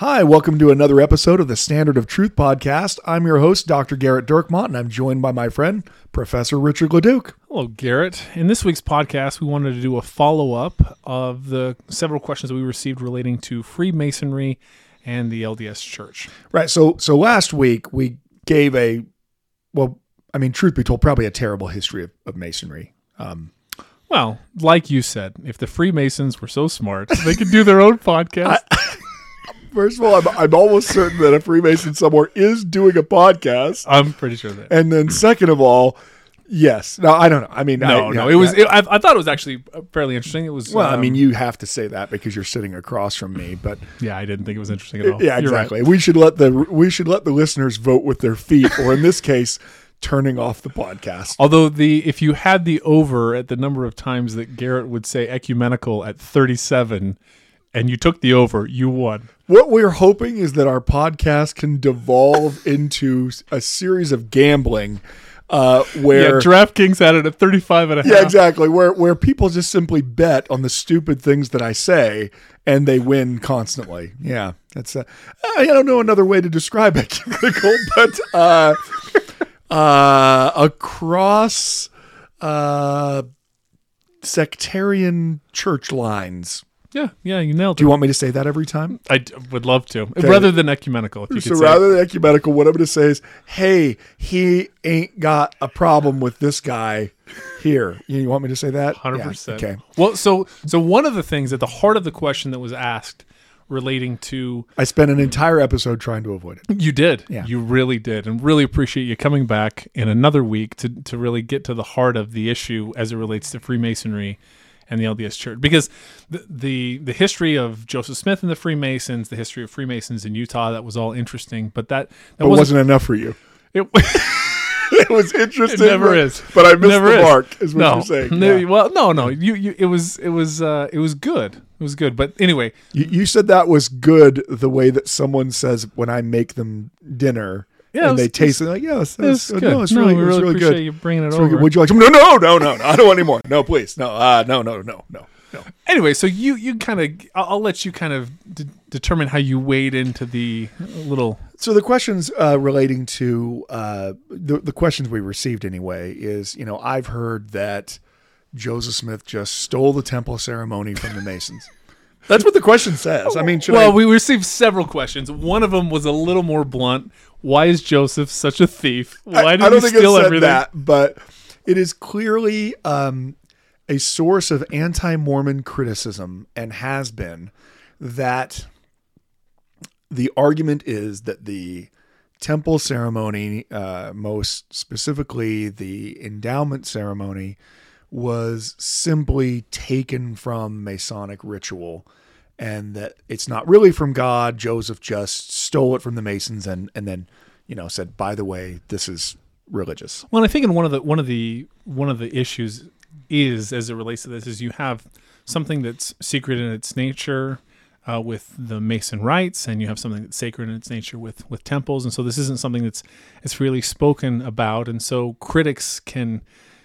Hi, welcome to another episode of the Standard of Truth podcast. I'm your host, Dr. Gerrit Dirkmaat, and I'm joined by my friend, Professor Richard Leduc. Hello, Gerrit. In this week's podcast, we wanted to do a follow up of the several questions that we received relating to Freemasonry and the LDS Church. Right. So, so last week we gave a, well, I mean, truth be told, probably a terrible history of, of Masonry. Um, well, like you said, if the Freemasons were so smart, they could do their own podcast. First of all, I'm, I'm almost certain that a Freemason somewhere is doing a podcast. I'm pretty sure that. And then, second of all, yes. No, I don't know. I mean, no, I, no. yeah, It was. It, I, I thought it was actually fairly interesting. It was. well, I um, mean, you have to say that because you're sitting across from me, but yeah, I didn't think it was interesting at all. yeah, You're right. exactly. We should let the we should let the listeners vote with their feet, or in this case, turning off the podcast. Although the if you had the over at the number of times that Gerrit would say ecumenical at 37, and you took the over, you won. What we're hoping is that our podcast can devolve into a series of gambling, uh, where Yeah, DraftKings had it at 35 and a half. Yeah, exactly. Where where people just simply bet on the stupid things that I say and they win constantly. Yeah, that's. Uh, I don't know another way to describe it, but uh, uh, across uh, sectarian church lines. Yeah, yeah, you nailed it. Do you want me to say that every time? I d- would love to, rather than ecumenical. If you So could say. rather than ecumenical, what I'm going to say is, hey, he ain't got a problem with this guy here. You want me to say that? Hundred Yeah, percent. Okay. Well, so so one of the things at the heart of the question that was asked, relating to I spent an entire episode trying to avoid it. you did, Yeah. you really did, and really appreciate you coming back in another week to to really get to the heart of the issue as it relates to Freemasonry and the LDS Church, because the the, the history of Joseph Smith and the Freemasons, the history of Freemasons in Utah, that was all interesting, but that that It wasn't enough for you. It, It was interesting. It never but, is. But I missed Never the is. mark, is what no, you're saying. no, Yeah. well, no, no. You, you, it was, it was, uh, it was good. It was good. But anyway, You, you said that was good the way that someone says when I make them dinner Yeah, and they taste it like, yes, it was that's, good. no, it's no, really, we it really, really appreciate good. you bringing it It's over. really. Would you like some? No, no, no, no, no. I don't want any more. No, please. No, uh, no, no, no, no, no. anyway, so you, you kind of, I'll, I'll let you kind of d- determine how you wade into the little. So the questions uh, relating to uh, the the questions we received anyway is you know I've heard that Joseph Smith just stole the temple ceremony from the Masons. That's what the question says. I mean, should well, I, we received several questions. One of them was a little more blunt. Why is Joseph such a thief? Why I, did I don't he think it steal said everything? that, but it is clearly um, a source of anti-Mormon criticism and has been that the argument is that the temple ceremony, uh, most specifically the endowment ceremony, was simply taken from Masonic ritual. And that it's not really from God. Joseph just stole it from the Masons and, and then, you know, said, by the way, this is religious. Well, I think in one of the one of the one of the issues is as it relates to this is you have something that's secret in its nature uh, with the Mason rites, and you have something that's sacred in its nature with with temples, and so this isn't something that's it's really spoken about, and so critics can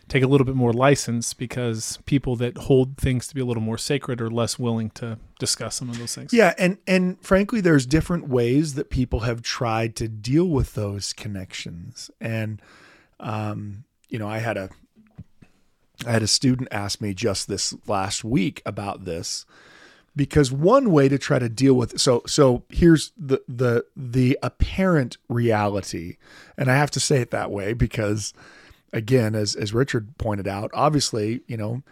take a little bit more license because people that hold things to be a little more sacred are less willing to discuss some of those things. Yeah, and and frankly, there's different ways that people have tried to deal with those connections. And um, you know, I had a I had a student ask me just this last week about this because one way to try to deal with so so here's the the the apparent reality, and I have to say it that way because again, as as Richard pointed out, obviously, you know,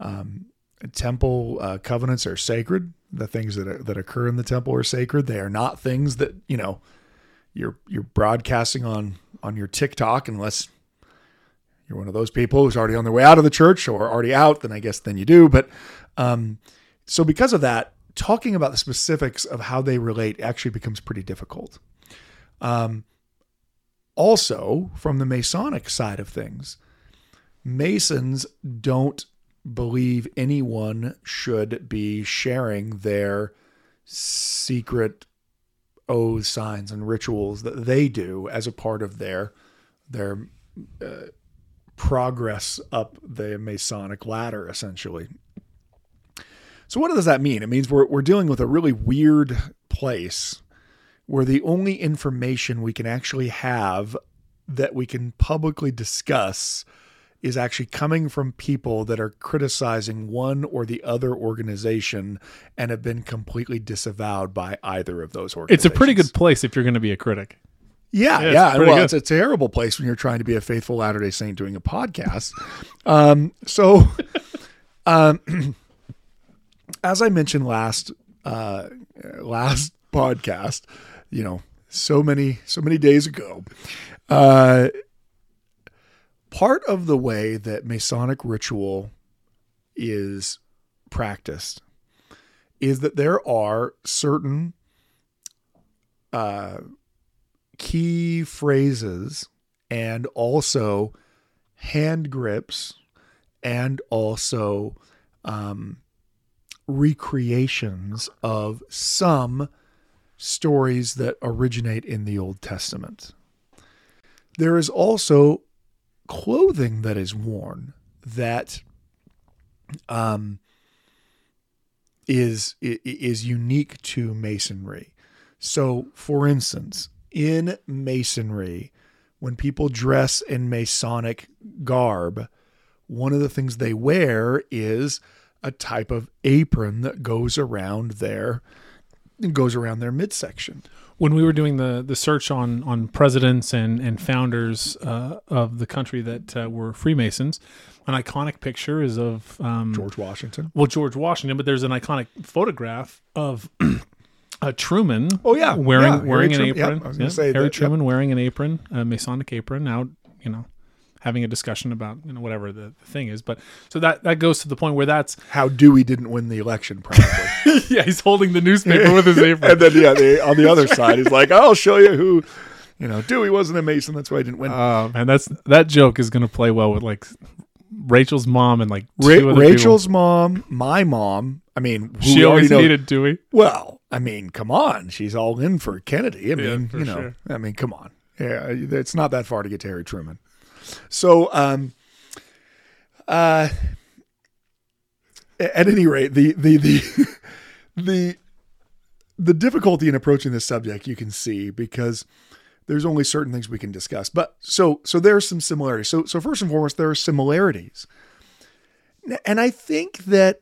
um, temple uh, covenants are sacred. The things that are, that occur in the temple are sacred. They are not things that you know you're you're broadcasting on on your TikTok unless you're one of those people who's already on their way out of the church or already out. Then I guess then you do. But um, so because of that, talking about the specifics of how they relate actually becomes pretty difficult. Um, also, from the Masonic side of things, Masons don't believe anyone should be sharing their secret oaths, signs, and rituals that they do as a part of their their uh, progress up the Masonic ladder, essentially. So, what does that mean? It means we're, we're dealing with a really weird place where the only information we can actually have that we can publicly discuss is actually coming from people that are criticizing one or the other organization and have been completely disavowed by either of those organizations. It's a pretty good place if you're going to be a critic. Yeah, Yeah, it's yeah. pretty well, good. it's a terrible place when you're trying to be a faithful Latter Day Saint doing a podcast. Um, so, um, as I mentioned last uh, last podcast, you know, so many so many days ago, uh, part of the way that Masonic ritual is practiced is that there are certain uh, key phrases and also hand grips and also um, recreations of some stories that originate in the Old Testament. There is also clothing that is worn that um, is is unique to masonry. So, for instance, in masonry, when people dress in Masonic garb, one of the things they wear is a type of apron that goes around their goes around their midsection. When we were doing the, the search on, on presidents and, and founders uh, of the country that uh, were Freemasons, an iconic picture is of um, George Washington. well George Washington, but there's an iconic photograph of a Truman. Oh, yeah. wearing Yeah, Harry wearing an Truman. Yep, apron. I was gonna Yep, say Harry that, yep. Truman wearing an apron, a Masonic apron, out you know having a discussion about you know whatever the, the thing is. But so that that goes to the point where that's How Dewey didn't win the election, probably. yeah he's holding the newspaper with his apron. and then yeah, the, on the other side, he's like, "I'll show you who." You know, Dewey wasn't a Mason. That's why he didn't win. Oh man, that's that joke is gonna play well with like Rachel's mom and like Ra- Rachel's mom, my mom. I mean, who She always know- needed Dewey. Well, I mean, come on. She's all in for Kennedy. I mean, for you know, sure. I mean, come on. Yeah, it's not that far to get to Harry Truman. So, um, uh, at any rate, the the the the the difficulty in approaching this subject you can see because there's only certain things we can discuss. But so so there are some similarities. So so first and foremost, there are similarities, and I think that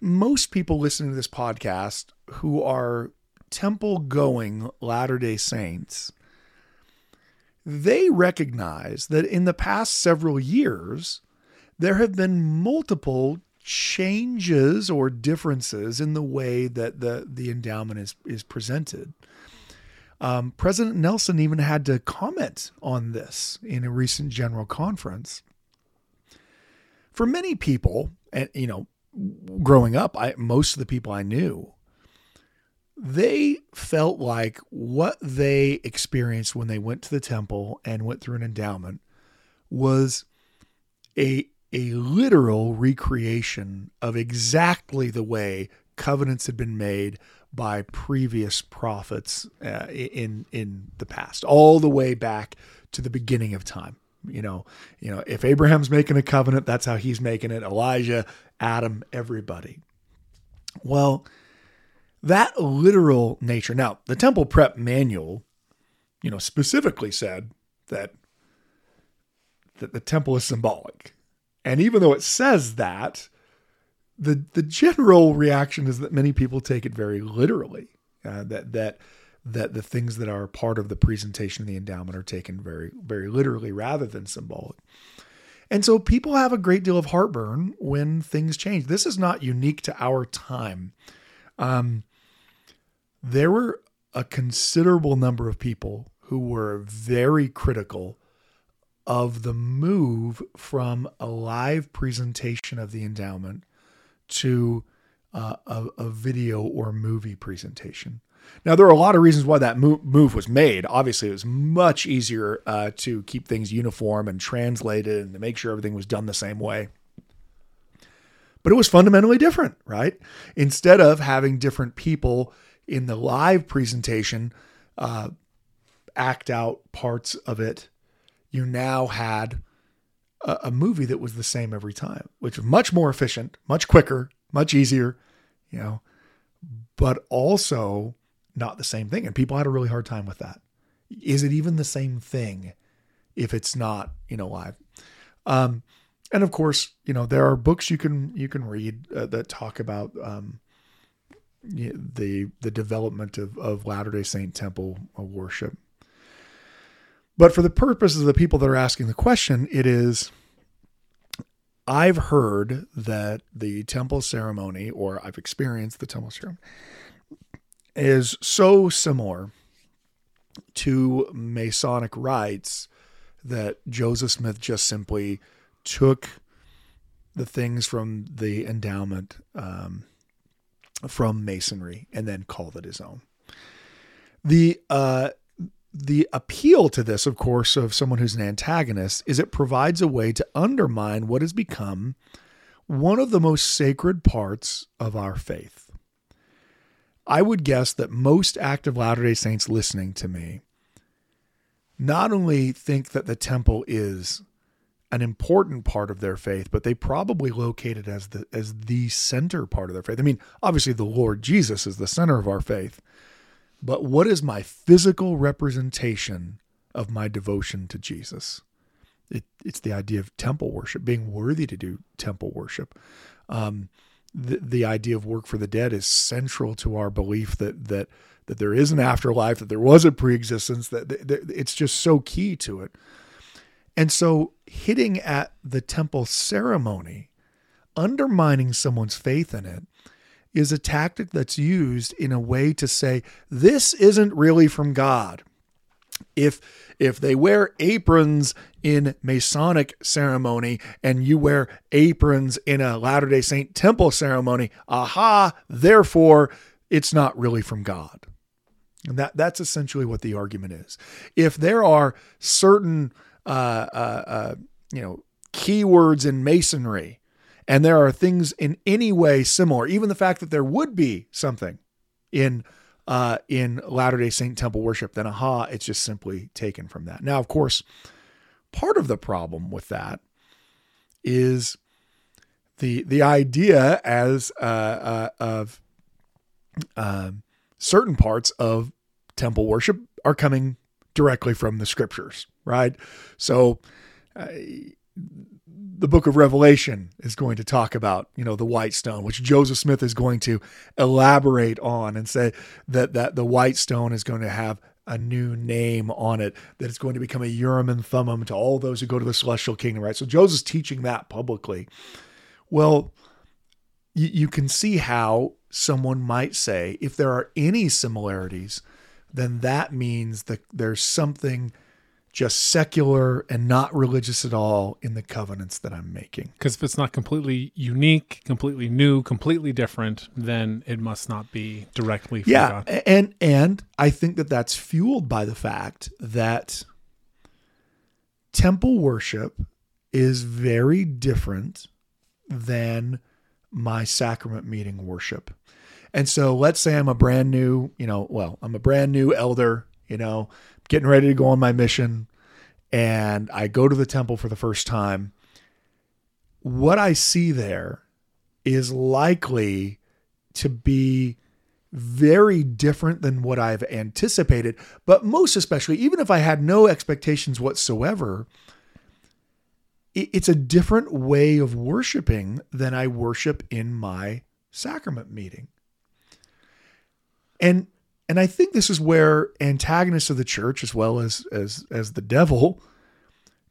most people listening to this podcast who are temple going Latter day Saints, they recognize that in the past several years, there have been multiple changes or differences in the way that the, the endowment is, is presented. Um, President Nelson even had to comment on this in a recent general conference. For many people, and you know, growing up, I most of the people I knew, they felt like what they experienced when they went to the temple and went through an endowment was a a literal recreation of exactly the way covenants had been made by previous prophets uh, in in the past, all the way back to the beginning of time. You know, you know, if Abraham's making a covenant, that's how he's making it. Elijah, Adam, everybody. Well, that literal nature. Now, the temple prep manual, you know, specifically said that that the temple is symbolic. And even though it says that, the the general reaction is that many people take it very literally. Uh, that that that the things that are part of the presentation of the endowment are taken very very literally rather than symbolic. And so people have a great deal of heartburn when things change. This is not unique to our time. Um, there were a considerable number of people who were very critical of the move from a live presentation of the endowment to uh, a, a video or movie presentation. Now, there are a lot of reasons why that move was made. Obviously, it was much easier uh, to keep things uniform and translated and to make sure everything was done the same way. But it was fundamentally different, right? Instead of having different people in the live presentation uh, act out parts of it, you now had a, a movie that was the same every time, which was much more efficient, much quicker, much easier, you know, but also not the same thing. And people had a really hard time with that. Is it even the same thing if it's not, you know, live? Um, and of course, you know, there are books you can you can read uh, that talk about um, the the development of, of Latter Day Saint temple worship. But for the purposes of the people that are asking the question, it is I've heard that the temple ceremony, or I've experienced the temple ceremony, is so similar to Masonic rites that Joseph Smith just simply took the things from the endowment um, from Masonry and then called it his own. The uh, the appeal to this, of course, of someone who's an antagonist is it provides a way to undermine what has become one of the most sacred parts of our faith. I would guess that most active Latter day Saints listening to me not only think that the temple is an important part of their faith, but they probably locate it as the as the center part of their faith. I mean, obviously the Lord Jesus is the center of our faith. But what is my physical representation of my devotion to Jesus? It, it's the idea of temple worship, being worthy to do temple worship. Um, the, the idea of work for the dead is central to our belief that that that there is an afterlife, that there was a preexistence, that, that, that it's just so key to it. And so hitting at the temple ceremony, undermining someone's faith in it, is a tactic that's used in a way to say this isn't really from God. If if they wear aprons in Masonic ceremony and you wear aprons in a Latter-day Saint temple ceremony, aha, therefore it's not really from God. And that that's essentially what the argument is. If there are certain uh, uh, uh, you know keywords in masonry and there are things in any way similar, even the fact that there would be something in uh, in Latter Day Saint temple worship, then aha, it's just simply taken from that. Now, of course, part of the problem with that is the the idea as uh, uh, of um, certain parts of temple worship are coming directly from the scriptures, right? So. Uh, the book of Revelation is going to talk about, you know, the white stone, which Joseph Smith is going to elaborate on and say that that the white stone is going to have a new name on it, that it's going to become a Urim and Thummim to all those who go to the celestial kingdom, right? So Joseph's teaching that publicly. Well, you, you can see how someone might say if there are any similarities, then that means that there's something just secular and not religious at all in the covenants that I'm making. Because if it's not completely unique, completely new, completely different, then it must not be directly from yeah, God. and and I think that that's fueled by the fact that temple worship is very different than my sacrament meeting worship. And so let's say I'm a brand new, you know, well, I'm a brand new elder, you know, getting ready to go on my mission and I go to the temple for the first time, what I see there is likely to be very different than what I've anticipated. But most especially, even if I had no expectations whatsoever, it's a different way of worshiping than I worship in my sacrament meeting. And and I think this is where antagonists of the church, as well as as as the devil,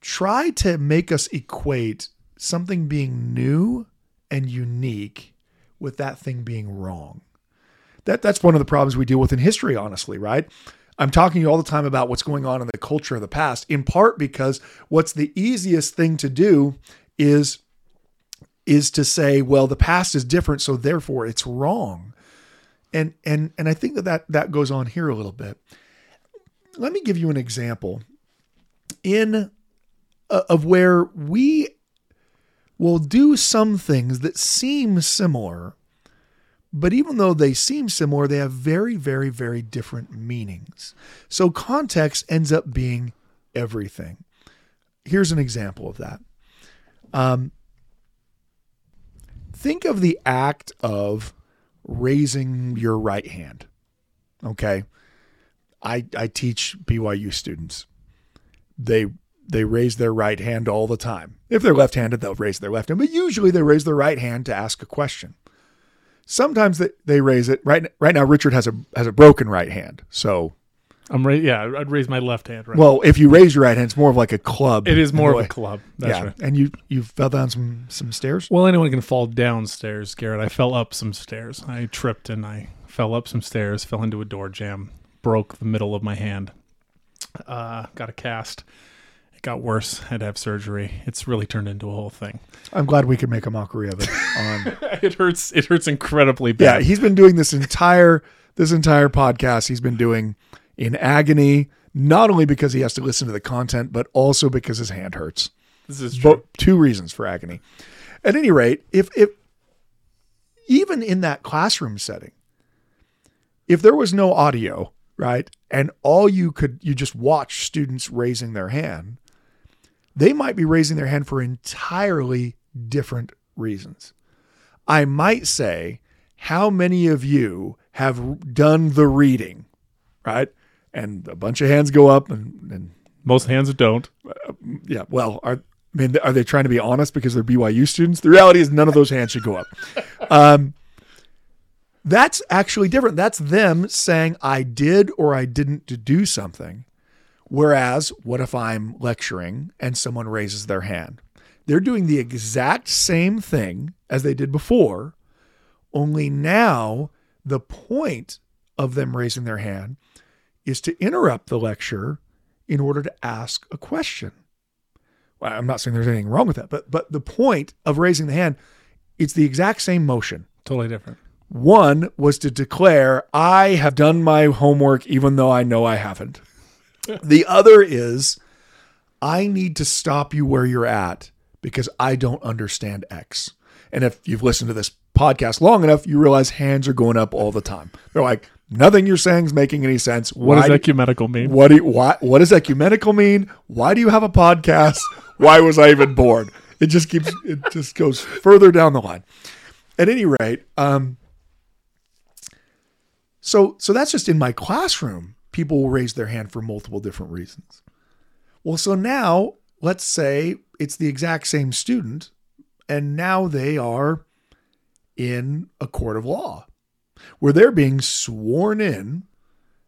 try to make us equate something being new and unique with that thing being wrong. That that's one of the problems we deal with in history, honestly, right? I'm talking to you all the time about what's going on in the culture of the past, in part because what's the easiest thing to do is is to say, well, the past is different, so therefore it's wrong. And and and I think that that, that goes on here a little bit. Let me give you an example in uh, of where we will do some things that seem similar, but even though they seem similar, they have very, very, very different meanings. So context ends up being everything. Here's an example of that. Um, think of the act of raising your right hand. Okay. I, I teach BYU students. They they raise their right hand all the time. If they're left-handed, they'll raise their left hand, but usually they raise their right hand to ask a question. Sometimes they, they raise it right right now Richard has a has a broken right hand. So I'm ra- yeah, I'd raise my left hand. Right. well, if you raise your right hand, it's more of like a club. it is more of a club. That's yeah. right. And you you fell down some some stairs? Well, anyone can fall downstairs, Gerrit. I fell up some stairs. I tripped and I fell up some stairs, fell into a door jamb, broke the middle of my hand. Uh, got a cast. It got worse. Had to have surgery. It's really turned into a whole thing. I'm glad we could make a mockery of it on it hurts. It hurts incredibly bad. Yeah, he's been doing this entire this entire podcast. He's been doing in agony, not only because he has to listen to the content, but also because his hand hurts. this is true. Both two reasons for agony. At any rate, if if even in that classroom setting, if there was no audio, right, and all you could you just watch students raising their hand, they might be raising their hand for entirely different reasons. I might say, how many of you have done the reading, right? And a bunch of hands go up, and, and Most hands don't. yeah, well, are I mean, are they trying to be honest because they're BYU students? The reality is none of those hands should go up. Um, that's actually different. That's them saying I did or I didn't to do something. Whereas, what if I'm lecturing and someone raises their hand? They're doing the exact same thing as they did before, only now the point of them raising their hand is to interrupt the lecture in order to ask a question. Well, I'm not saying there's anything wrong with that, but but the point of raising the hand, it's the exact same motion. Totally different. One was to declare, I have done my homework, even though I know I haven't. the other is, I need to stop you where you're at because I don't understand X. And if you've listened to this podcast long enough, you realize hands are going up all the time. They're like, nothing you're saying is making any sense. What Why does do- ecumenical mean? what do you, why, what does ecumenical mean? Why do you have a podcast? Why was I even born? It just keeps it just goes further down the line. At any rate, um, so so that's just in my classroom. People will raise their hand for multiple different reasons. Well, so now let's say it's the exact same student, and now they are in a court of law where they're being sworn in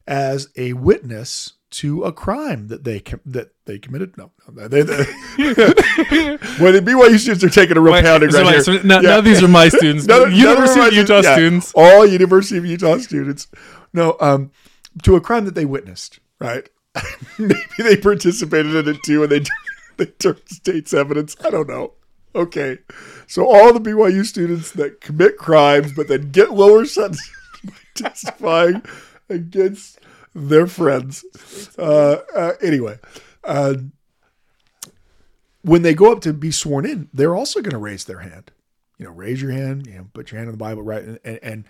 as a witness to a crime that they com- that they committed. No, no they, they, the BYU students are taking a real pounding So right my- here. so now, Yeah. now these are my students. None of- none of University of Utah yeah, students. all University of Utah students. No, um, to a crime that they witnessed. Right? Maybe they participated in it too, and they they turned state's evidence. I don't know. Okay, so all the BYU students that commit crimes but then get lower sentences by testifying against their friends. Uh, uh, anyway, uh, when they go up to be sworn in, they're also going to raise their hand. You know, raise your hand. You know, put your hand on the Bible, right? And and, and,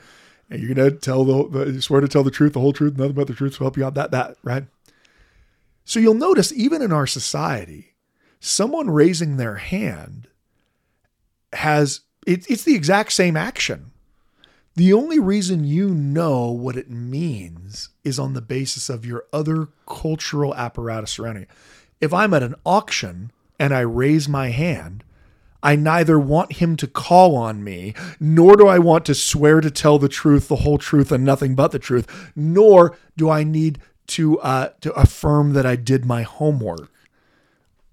and you're going to tell the, the swear to tell the truth, the whole truth, nothing but the truth to help you out. That that right. So you'll notice, even in our society, someone raising their hand has it, it's the exact same action. The only reason you know what it means is on the basis of your other cultural apparatus surrounding it. If I'm at an auction and I raise my hand, I neither want him to call on me, nor do I want to swear to tell the truth, the whole truth, and nothing but the truth, nor do I need to uh, to affirm that I did my homework.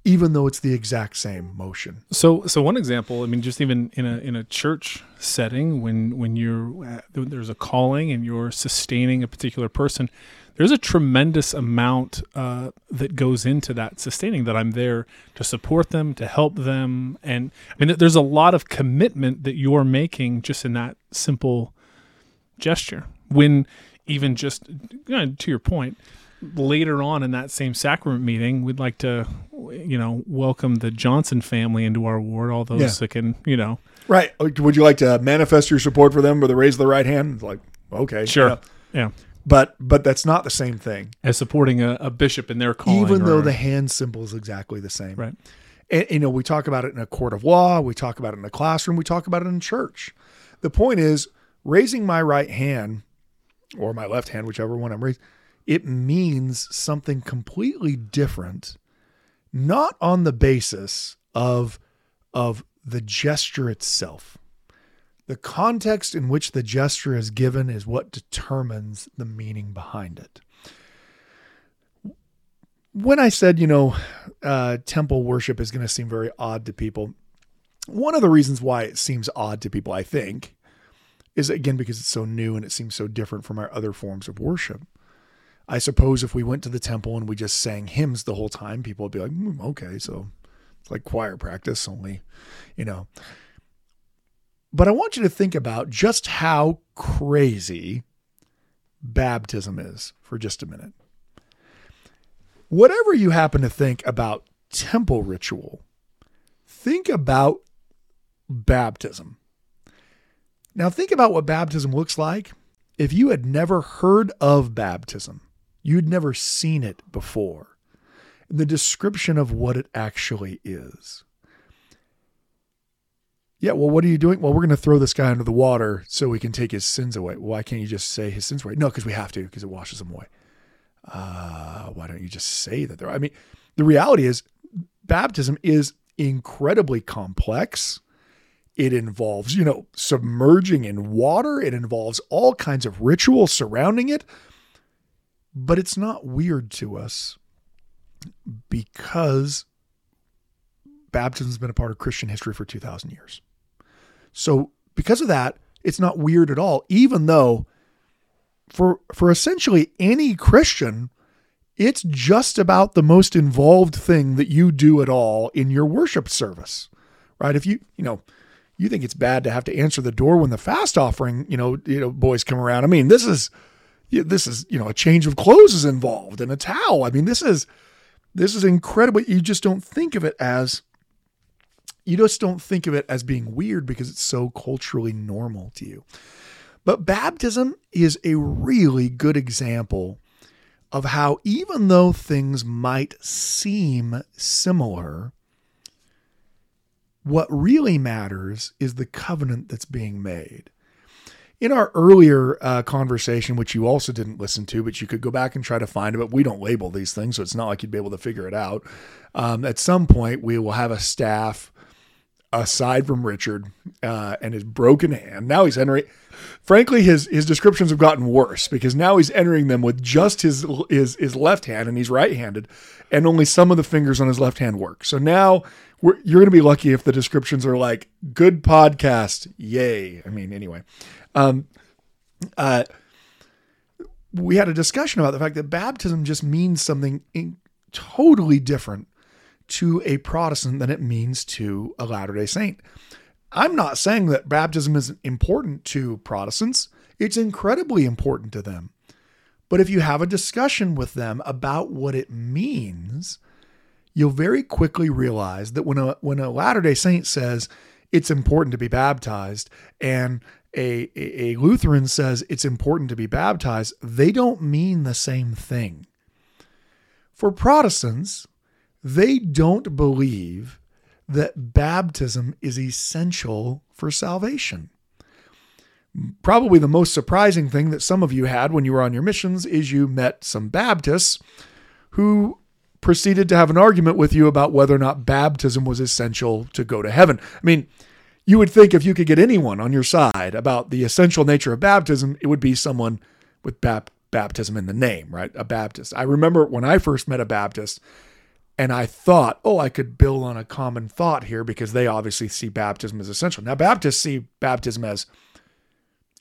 Even though it's the exact same motion. So, so one example, I mean, just even in a in a church setting, when when you're uh, there's a calling and you're sustaining a particular person, there's a tremendous amount uh, that goes into that sustaining. That I'm there to support them, to help them, and I mean, there's a lot of commitment that you're making just in that simple gesture. When even just you know, to your point, later on in that same sacrament meeting, we'd like to, you know, welcome the Johnson family into our ward. All those Yeah. that can, you know, Right. Oh, would you like to manifest your support for them with a raise of the right hand? It's like, okay. sure, yeah. yeah, But but that's not the same thing. as supporting a, a bishop in their calling, Even though or- the hand symbol is exactly the same. right, And, you know, we talk about it in a court of law, we talk about it in a classroom, we talk about it in church. The point is, raising my right hand or my left hand, whichever one I'm raising, it means something completely different, not on the basis of of the gesture itself. The context in which the gesture is given is what determines the meaning behind it. When I said, you know, uh, temple worship is going to seem very odd to people, one of the reasons why it seems odd to people, I think, is again because it's so new and it seems so different from our other forms of worship. I suppose if we went to the temple and we just sang hymns the whole time, people would be like, "Hmm, okay, so it's like choir practice, only, you know. But I want you to think about just how crazy baptism is for just a minute. Whatever you happen to think about temple ritual, think about baptism. Now, think about what baptism looks like if you had never heard of baptism, you'd never seen it before, the description of what it actually is. Yeah, well, what are you doing? Well, we're going to throw this guy under the water so we can take his sins away. Why can't you just say his sins away? No, because we have to, because it washes them away. Uh, why don't you just say that? There? I mean, the reality is, baptism is incredibly complex. It involves, you know, submerging in water. It involves all kinds of ritual surrounding it. But it's not weird to us because baptism's been a part of Christian history for 2,000 years. So, because of that, it's not weird at all, even though for, for essentially any Christian, it's just about the most involved thing that you do at all in your worship service, right? If you, you know, you think it's bad to have to answer the door when the fast offering, you know, you know, boys come around. I mean, this is, this is, you know, a change of clothes is involved and a towel. I mean, this is, this is incredible. You just don't think of it as, you just don't think of it as being weird because it's so culturally normal to you. But baptism is a really good example of how, even though things might seem similar, what really matters is the covenant that's being made. In our earlier uh, conversation, which you also didn't listen to, but you could go back and try to find it, but we don't label these things, so it's not like you'd be able to figure it out. Um, at some point, we will have a staff aside from Richard uh, and his broken hand. Now he's entering. Frankly, his his descriptions have gotten worse because now he's entering them with just his his his left hand and he's right-handed, and only some of the fingers on his left hand work. So now you're going to be lucky if the descriptions are like "good podcast," yay. I mean, anyway, um, uh, we had a discussion about the fact that baptism just means something in, totally different to a Protestant than it means to a Latter day Saint. I'm not saying that baptism isn't important to Protestants, it's incredibly important to them. But if you have a discussion with them about what it means, you'll very quickly realize that when a when a Latter day Saint says it's important to be baptized and a, a, a Lutheran says it's important to be baptized, they don't mean the same thing. For Protestants, they don't believe that baptism is essential for salvation. Probably the most surprising thing that some of you had when you were on your missions is you met some Baptists who proceeded to have an argument with you about whether or not baptism was essential to go to heaven. I mean, you would think if you could get anyone on your side about the essential nature of baptism, it would be someone with bap- baptism in the name, right? A Baptist. I remember when I first met a Baptist, And I thought, oh, I could build on a common thought here because they obviously see baptism as essential. Now, Baptists see baptism as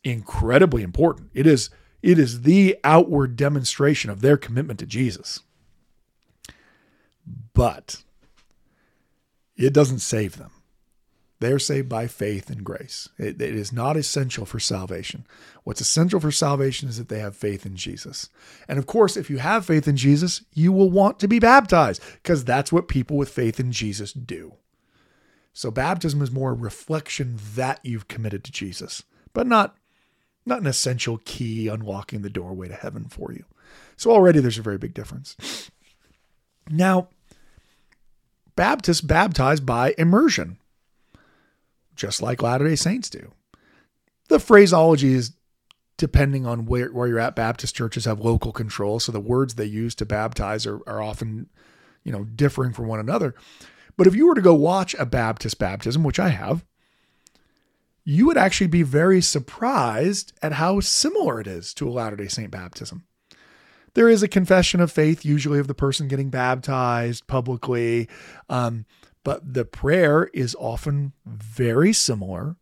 incredibly important. It is it is the outward demonstration of their commitment to Jesus. But it doesn't save them. They're saved by faith and grace. It, it is not essential for salvation. What's essential for salvation is that they have faith in Jesus. And of course, if you have faith in Jesus, you will want to be baptized because that's what people with faith in Jesus do. So baptism is more a reflection that you've committed to Jesus, but not not an essential key unlocking the doorway to heaven for you. So already there's a very big difference. Now, Baptists baptize by immersion, just like Latter day Saints do. The phraseology is depending on where, where you're at. Baptist churches have local control, so the words they use to baptize are, are often, you know, differing from one another. But if you were to go watch a Baptist baptism, which I have, you would actually be very surprised at how similar it is to a Latter day Saint baptism. There is a confession of faith, usually of the person getting baptized publicly, um, but the prayer is often very similar,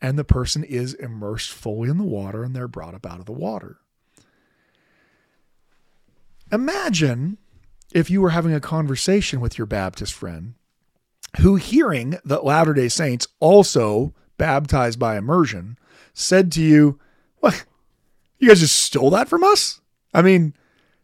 and the person is immersed fully in the water and they're brought up out of the water. Imagine if you were having a conversation with your Baptist friend who, hearing that Latter day Saints also baptized by immersion, said to you, What? You guys just stole that from us? I mean,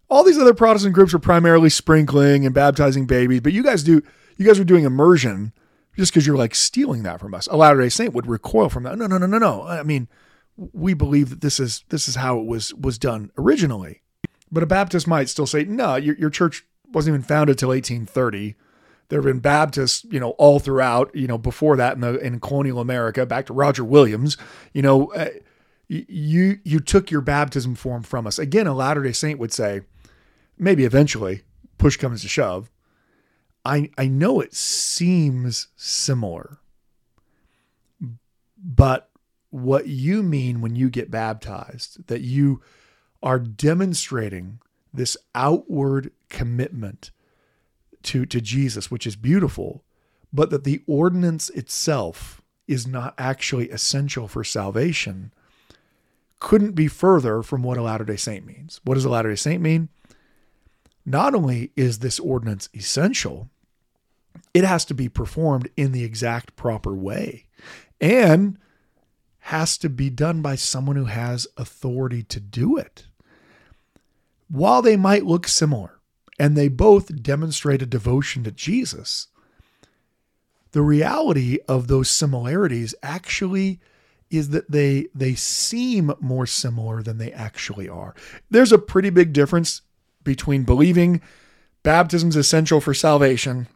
all these other Protestant groups are primarily sprinkling and baptizing babies, but you guys do you guys are doing immersion just because you're like stealing that from us. A Latter Day Saint would recoil from that. No, no, no, no, no. I mean, we believe that this is this is how it was was done originally. But a Baptist might still say, no, your, your church wasn't even founded till 1830 there have been Baptists, you know, all throughout, you know, before that in the in colonial America, back to Roger Williams, you know, uh, you you took your baptism form from us. Again, a Latter Day Saint would say, maybe eventually, push comes to shove. I I know it seems similar, but what you mean when you get baptized, that you are demonstrating this outward commitment to, to Jesus, which is beautiful, but that the ordinance itself is not actually essential for salvation, couldn't be further from what a Latter day Saint means. What does a Latter day Saint mean? Not only is this ordinance essential, it has to be performed in the exact proper way and has to be done by someone who has authority to do it. While they might look similar, and they both demonstrate a devotion to Jesus. The reality of those similarities actually is that they they seem more similar than they actually are. There's a pretty big difference between believing baptism's essential for salvation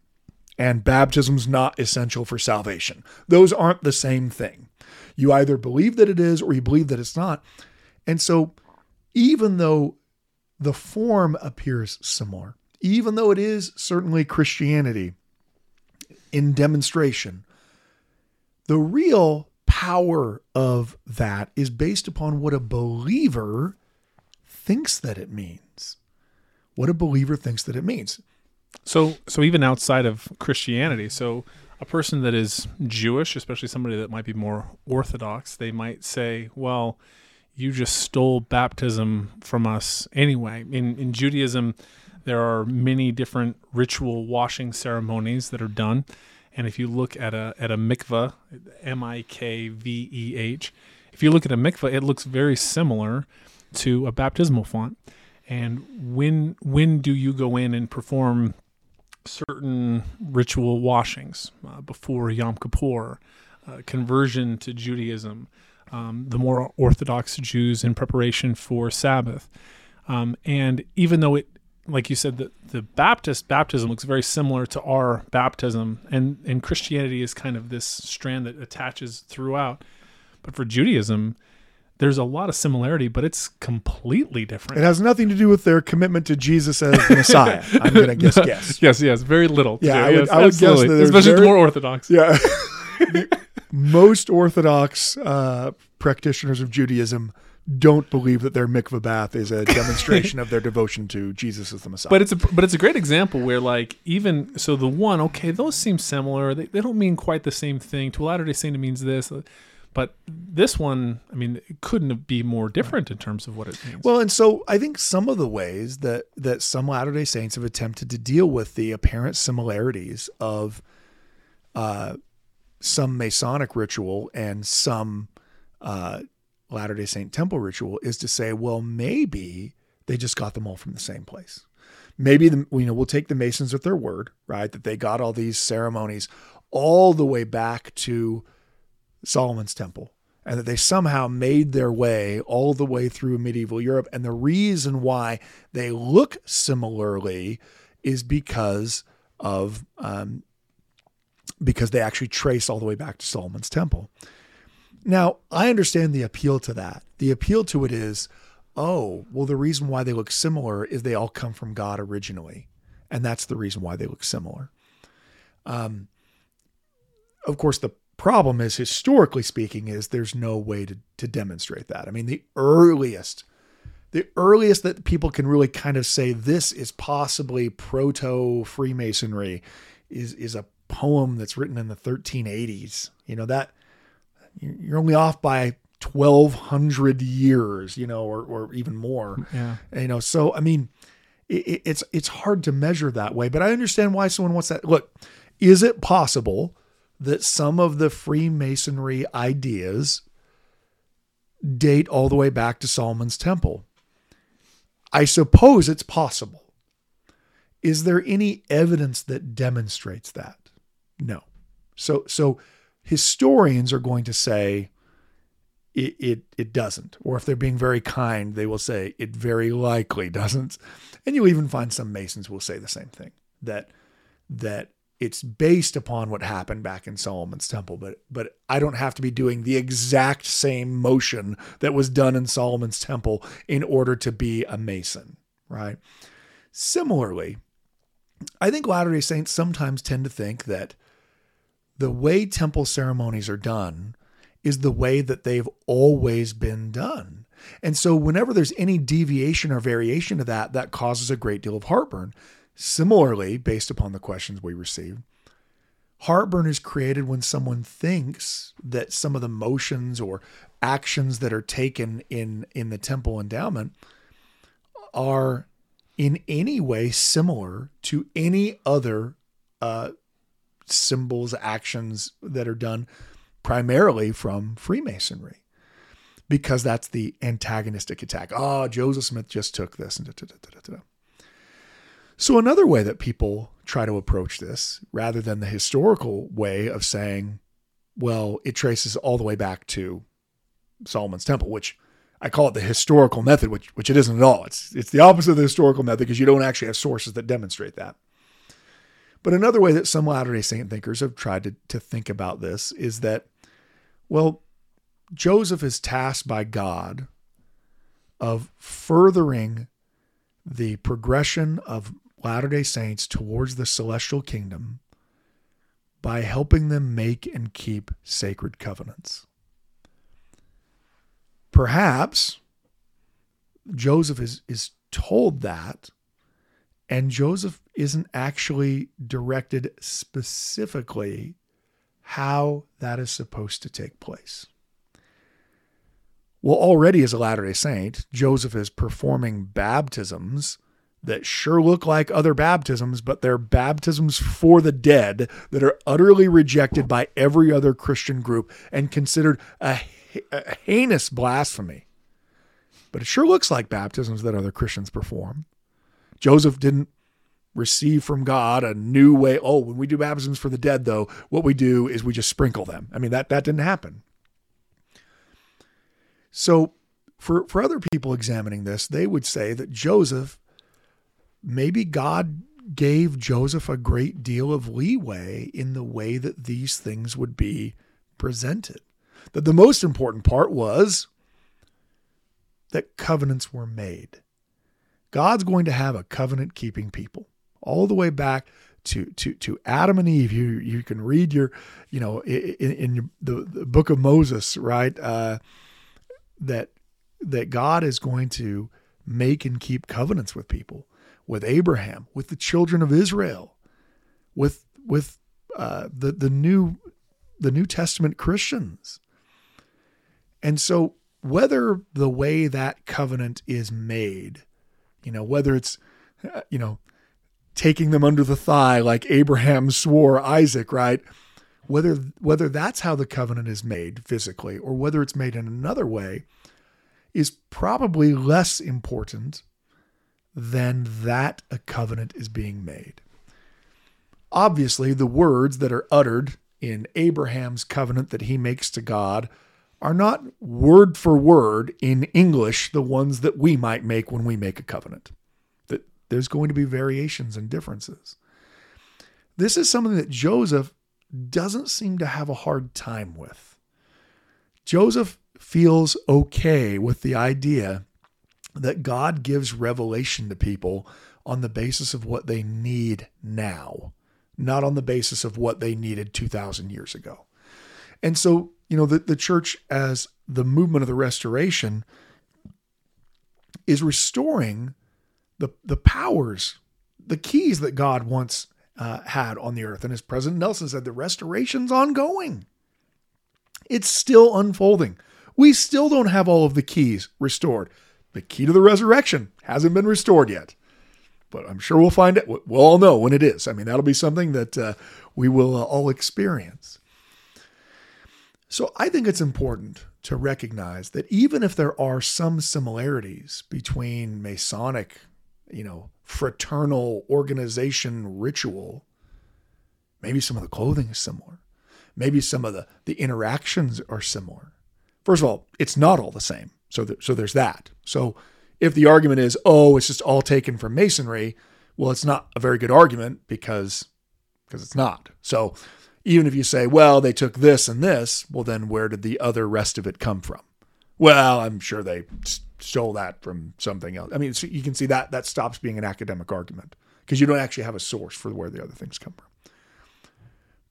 and baptism's not essential for salvation. Those aren't the same thing. You either believe that it is or you believe that it's not. And so even though the form appears similar, even though it is certainly Christianity in demonstration. The real power of that is based upon what a believer thinks that it means. What a believer thinks that it means. So, so even outside of Christianity, so a person that is Jewish, especially somebody that might be more orthodox, they might say, "Well, you just stole baptism from us anyway." In in Judaism, there are many different ritual washing ceremonies that are done. And if you look at a at a mikveh, M I K V E H, if you look at a mikveh, it looks very similar to a baptismal font. And when when do you go in and perform certain ritual washings uh, before Yom Kippur, uh, conversion to Judaism, um, the more Orthodox Jews in preparation for Sabbath. Um, and even though it, like you said, the, the Baptist baptism looks very similar to our baptism, and, and Christianity is kind of this strand that attaches throughout. But for Judaism, there's a lot of similarity, but it's completely different. It has nothing to do with their commitment to Jesus as the Messiah. I'm going to guess guess. yes, yes, very little. Yeah, I would, yes, I would guess that absolutely. there's especially very- the more orthodox. Yeah. Most Orthodox uh, practitioners of Judaism don't believe that their mikvah bath is a demonstration of their devotion to Jesus as the Messiah. But it's a but it's a great example where like even so the one okay those seem similar they, they don't mean quite the same thing to a Latter Day Saint it means this but this one I mean it couldn't be more different in terms of what it means. Well, and so I think some of the ways that that some Latter Day Saints have attempted to deal with the apparent similarities of uh, some Masonic ritual and some uh, Latter day Saint temple ritual is to say, well, maybe they just got them all from the same place. Maybe the, you know we'll take the Masons at their word, right? That they got all these ceremonies all the way back to Solomon's temple, and that they somehow made their way all the way through medieval Europe. And the reason why they look similarly is because of um, because they actually trace all the way back to Solomon's temple. Now, I understand the appeal to that. The appeal to it is, oh, well, the reason why they look similar is they all come from God originally. And that's the reason why they look similar. Um, of course, the problem is, historically speaking, is there's no way to, to demonstrate that. I mean, the earliest, the earliest that people can really kind of say this is possibly proto Freemasonry is, is a poem that's written in the 1380s. You know, that you're only off by 1200 years, you know, or, or even more. Mm, yeah. You know, so, I mean, it, it's, it's hard to measure that way, but I understand why someone wants that. Look, is it possible that some of the Freemasonry ideas date all the way back to Solomon's temple? I suppose it's possible. Is there any evidence that demonstrates that? No. So so historians are going to say it, it it doesn't. Or if they're being very kind, they will say it very likely doesn't. And you'll even find some Masons will say the same thing. That that it's based upon what happened back in Solomon's temple, but but I don't have to be doing the exact same motion that was done in Solomon's temple in order to be a Mason, right? Similarly, I think Latter-day Saints sometimes tend to think that the way temple ceremonies are done is the way that they've always been done. And so, whenever there's any deviation or variation of that, that causes a great deal of heartburn. Similarly, based upon the questions we received, heartburn is created when someone thinks that some of the motions or actions that are taken in, in the temple endowment are in any way similar to any other uh, symbols, actions that are done primarily from Freemasonry because that's the antagonistic attack. Oh, Joseph Smith just took this. So, another way that people try to approach this, rather than the historical way of saying, well, it traces all the way back to Solomon's Temple, which I call it the historical method, which, which it isn't at all. It's, it's the opposite of the historical method because you don't actually have sources that demonstrate that. But another way that some Latter day Saint thinkers have tried to, to think about this is that, well, Joseph is tasked by God of furthering the progression of Latter day Saints towards the celestial kingdom by helping them make and keep sacred covenants. Perhaps Joseph is, is told that and Joseph isn't actually directed specifically how that is supposed to take place. Well, already as a Latter day Saint, Joseph is performing baptisms that sure look like other baptisms, but they're baptisms for the dead that are utterly rejected by every other Christian group and considered a, a heinous blasphemy. But it sure looks like baptisms that other Christians perform. Joseph didn't receive from God a new way. Oh, when we do baptisms for the dead, though, what we do is we just sprinkle them. I mean, that, that didn't happen. So, for, for other people examining this, they would say that Joseph, maybe God gave Joseph a great deal of leeway in the way that these things would be presented. That the most important part was that covenants were made. God's going to have a covenant keeping people all the way back to to to Adam and Eve. You you can read your, you know, in, in the, the book of Moses, right? Uh, that that God is going to make and keep covenants with people, with Abraham, with the children of Israel, with with uh, the the new the New Testament Christians. And so whether the way that covenant is made, you know, whether it's uh, you know taking them under the thigh like Abraham swore Isaac, right? Whether whether that's how the covenant is made physically or whether it's made in another way is probably less important than that a covenant is being made. Obviously, the words that are uttered in Abraham's covenant that he makes to God are not word for word in English the ones that we might make when we make a covenant. That there's going to be variations and differences. This is something that Joseph doesn't seem to have a hard time with. Joseph feels okay with the idea that God gives revelation to people on the basis of what they need now, not on the basis of what they needed 2,000 years ago. And so, you know, the, the church, as the movement of the restoration, is restoring the, the powers, the keys that God once uh, had on the earth. And as President Nelson said, the restoration's ongoing. It's still unfolding. We still don't have all of the keys restored. The key to the resurrection hasn't been restored yet. But I'm sure we'll find it. We'll all know when it is. I mean, that'll be something that uh, we will uh, all experience. So I think it's important to recognize that even if there are some similarities between Masonic, you know, fraternal organization ritual, maybe some of the clothing is similar. Maybe some of the, the interactions are similar. First of all, it's not all the same. So, th- so there's that. So if the argument is, oh, it's just all taken from masonry, well, it's not a very good argument because because it's not. So even if you say, well, they took this and this, well, then where did the other rest of it come from? Well, I'm sure they stole that from something else. I mean, so you can see that that stops being an academic argument because you don't actually have a source for where the other things come from.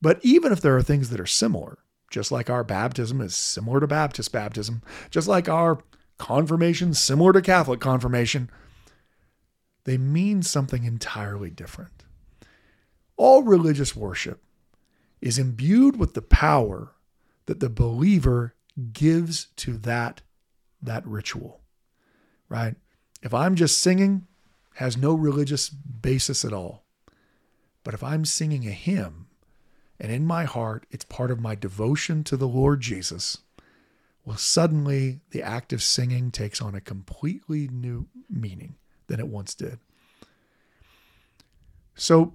But even if there are things that are similar, just like our baptism is similar to Baptist baptism, just like our confirmation similar to Catholic confirmation, they mean something entirely different. All religious worship is imbued with the power that the believer gives to that that ritual. Right? If I'm just singing has no religious basis at all. But if I'm singing a hymn and in my heart it's part of my devotion to the Lord Jesus, well suddenly the act of singing takes on a completely new meaning than it once did. So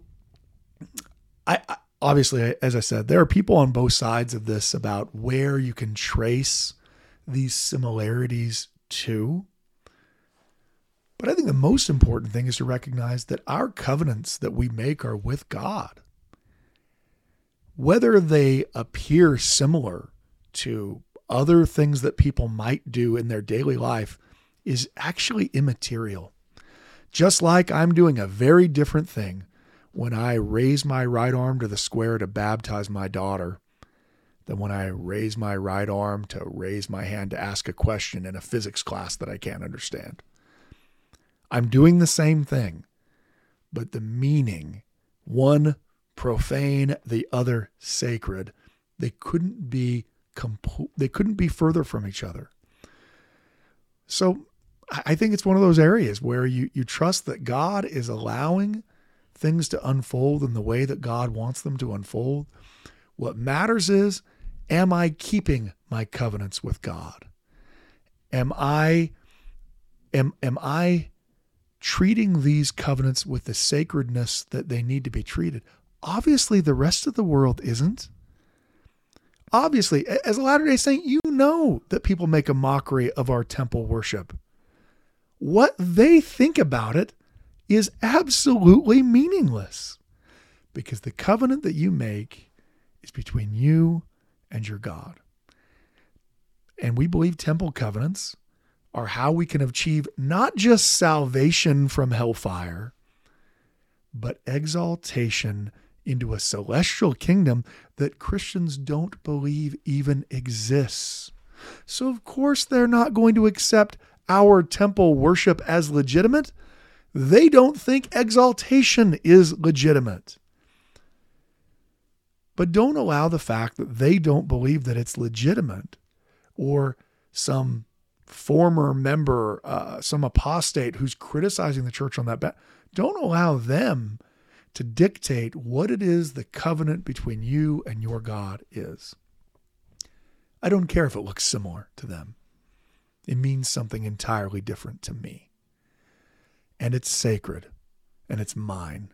I, I obviously, as I said, there are people on both sides of this about where you can trace these similarities to. But I think the most important thing is to recognize that our covenants that we make are with God. Whether they appear similar to other things that people might do in their daily life is actually immaterial. Just like I'm doing a very different thing when I raise my right arm to the square to baptize my daughter than when I raise my right arm to raise my hand to ask a question in a physics class that I can't understand. I'm doing the same thing, but the meaning, one profane, the other sacred, they couldn't be comp- they couldn't be further from each other. So I think it's one of those areas where you you trust that God is allowing things to unfold in the way that God wants them to unfold. What matters is, am I keeping my covenants with God? Am I am am I treating these covenants with the sacredness that they need to be treated? Obviously, the rest of the world isn't. Obviously, as a Latter day Saint, you know that people make a mockery of our temple worship. What they think about it is absolutely meaningless because the covenant that you make is between you and your God. And we believe temple covenants are how we can achieve not just salvation from hellfire, but exaltation into a celestial kingdom that Christians don't believe even exists. So, of course, they're not going to accept our temple worship as legitimate. They don't think exaltation is legitimate. But don't allow the fact that they don't believe that it's legitimate or some former member, uh, some apostate who's criticizing the church on that. Don't allow them to dictate what it is the covenant between you and your God is. I don't care if it looks similar to them. It means something entirely different to me. And it's sacred and it's mine.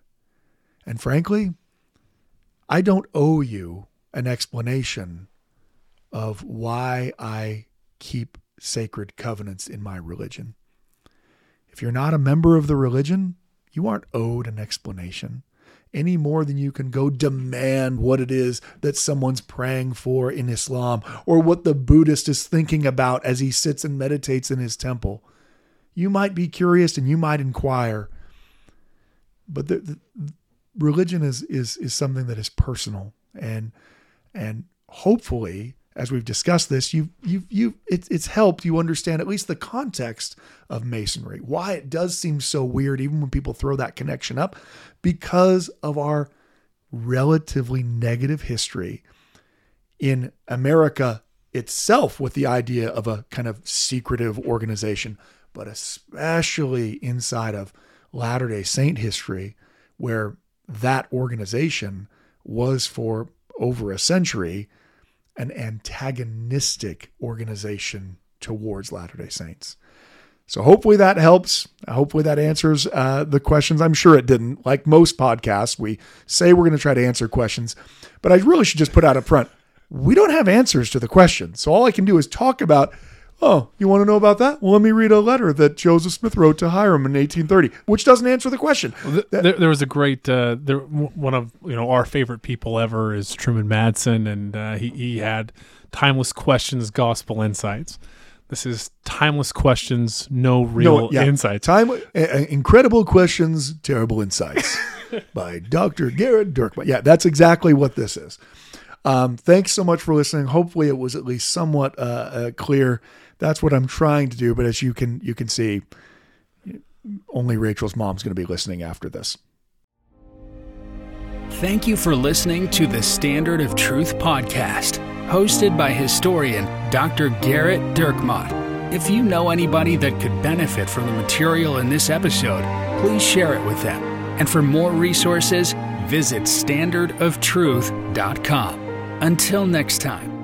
And frankly, I don't owe you an explanation of why I keep sacred covenants in my religion. If you're not a member of the religion, you aren't owed an explanation any more than you can go demand what it is that someone's praying for in Islam or what the Buddhist is thinking about as he sits and meditates in his temple. You might be curious and you might inquire, but the, the, religion is is is something that is personal and and hopefully as we've discussed this, you you you it, it's helped you understand at least the context of masonry, why it does seem so weird, even when people throw that connection up, because of our relatively negative history in America itself with the idea of a kind of secretive organization, but especially inside of Latter day Saint history, where that organization was for over a century an antagonistic organization towards Latter day Saints. So hopefully that helps. Hopefully that answers uh, the questions. I'm sure it didn't. Like most podcasts, we say we're going to try to answer questions, but I really should just put out up front we don't have answers to the questions. So all I can do is talk about Oh, you want to know about that? Well, let me read a letter that Joseph Smith wrote to Hyrum in 1830, which doesn't answer the question. Well, there, there, was a great, uh, there, one of you know our favorite people ever is Truman Madsen, and uh, he he had timeless questions, gospel insights. This is timeless questions, no real no, yeah. insights. Time, uh, incredible questions, terrible insights, by Dr. Gerrit Dirkmaat. Yeah, that's exactly what this is. Um, thanks so much for listening. Hopefully, it was at least somewhat uh, uh, clear that's what I'm trying to do. But as you can you can see, only Rachel's mom's going to be listening after this. Thank you for listening to the Standard of Truth podcast, hosted by historian Dr. Gerrit Dirkmaat. If you know anybody that could benefit from the material in this episode, please share it with them. And for more resources, visit standardoftruth.com. Until next time.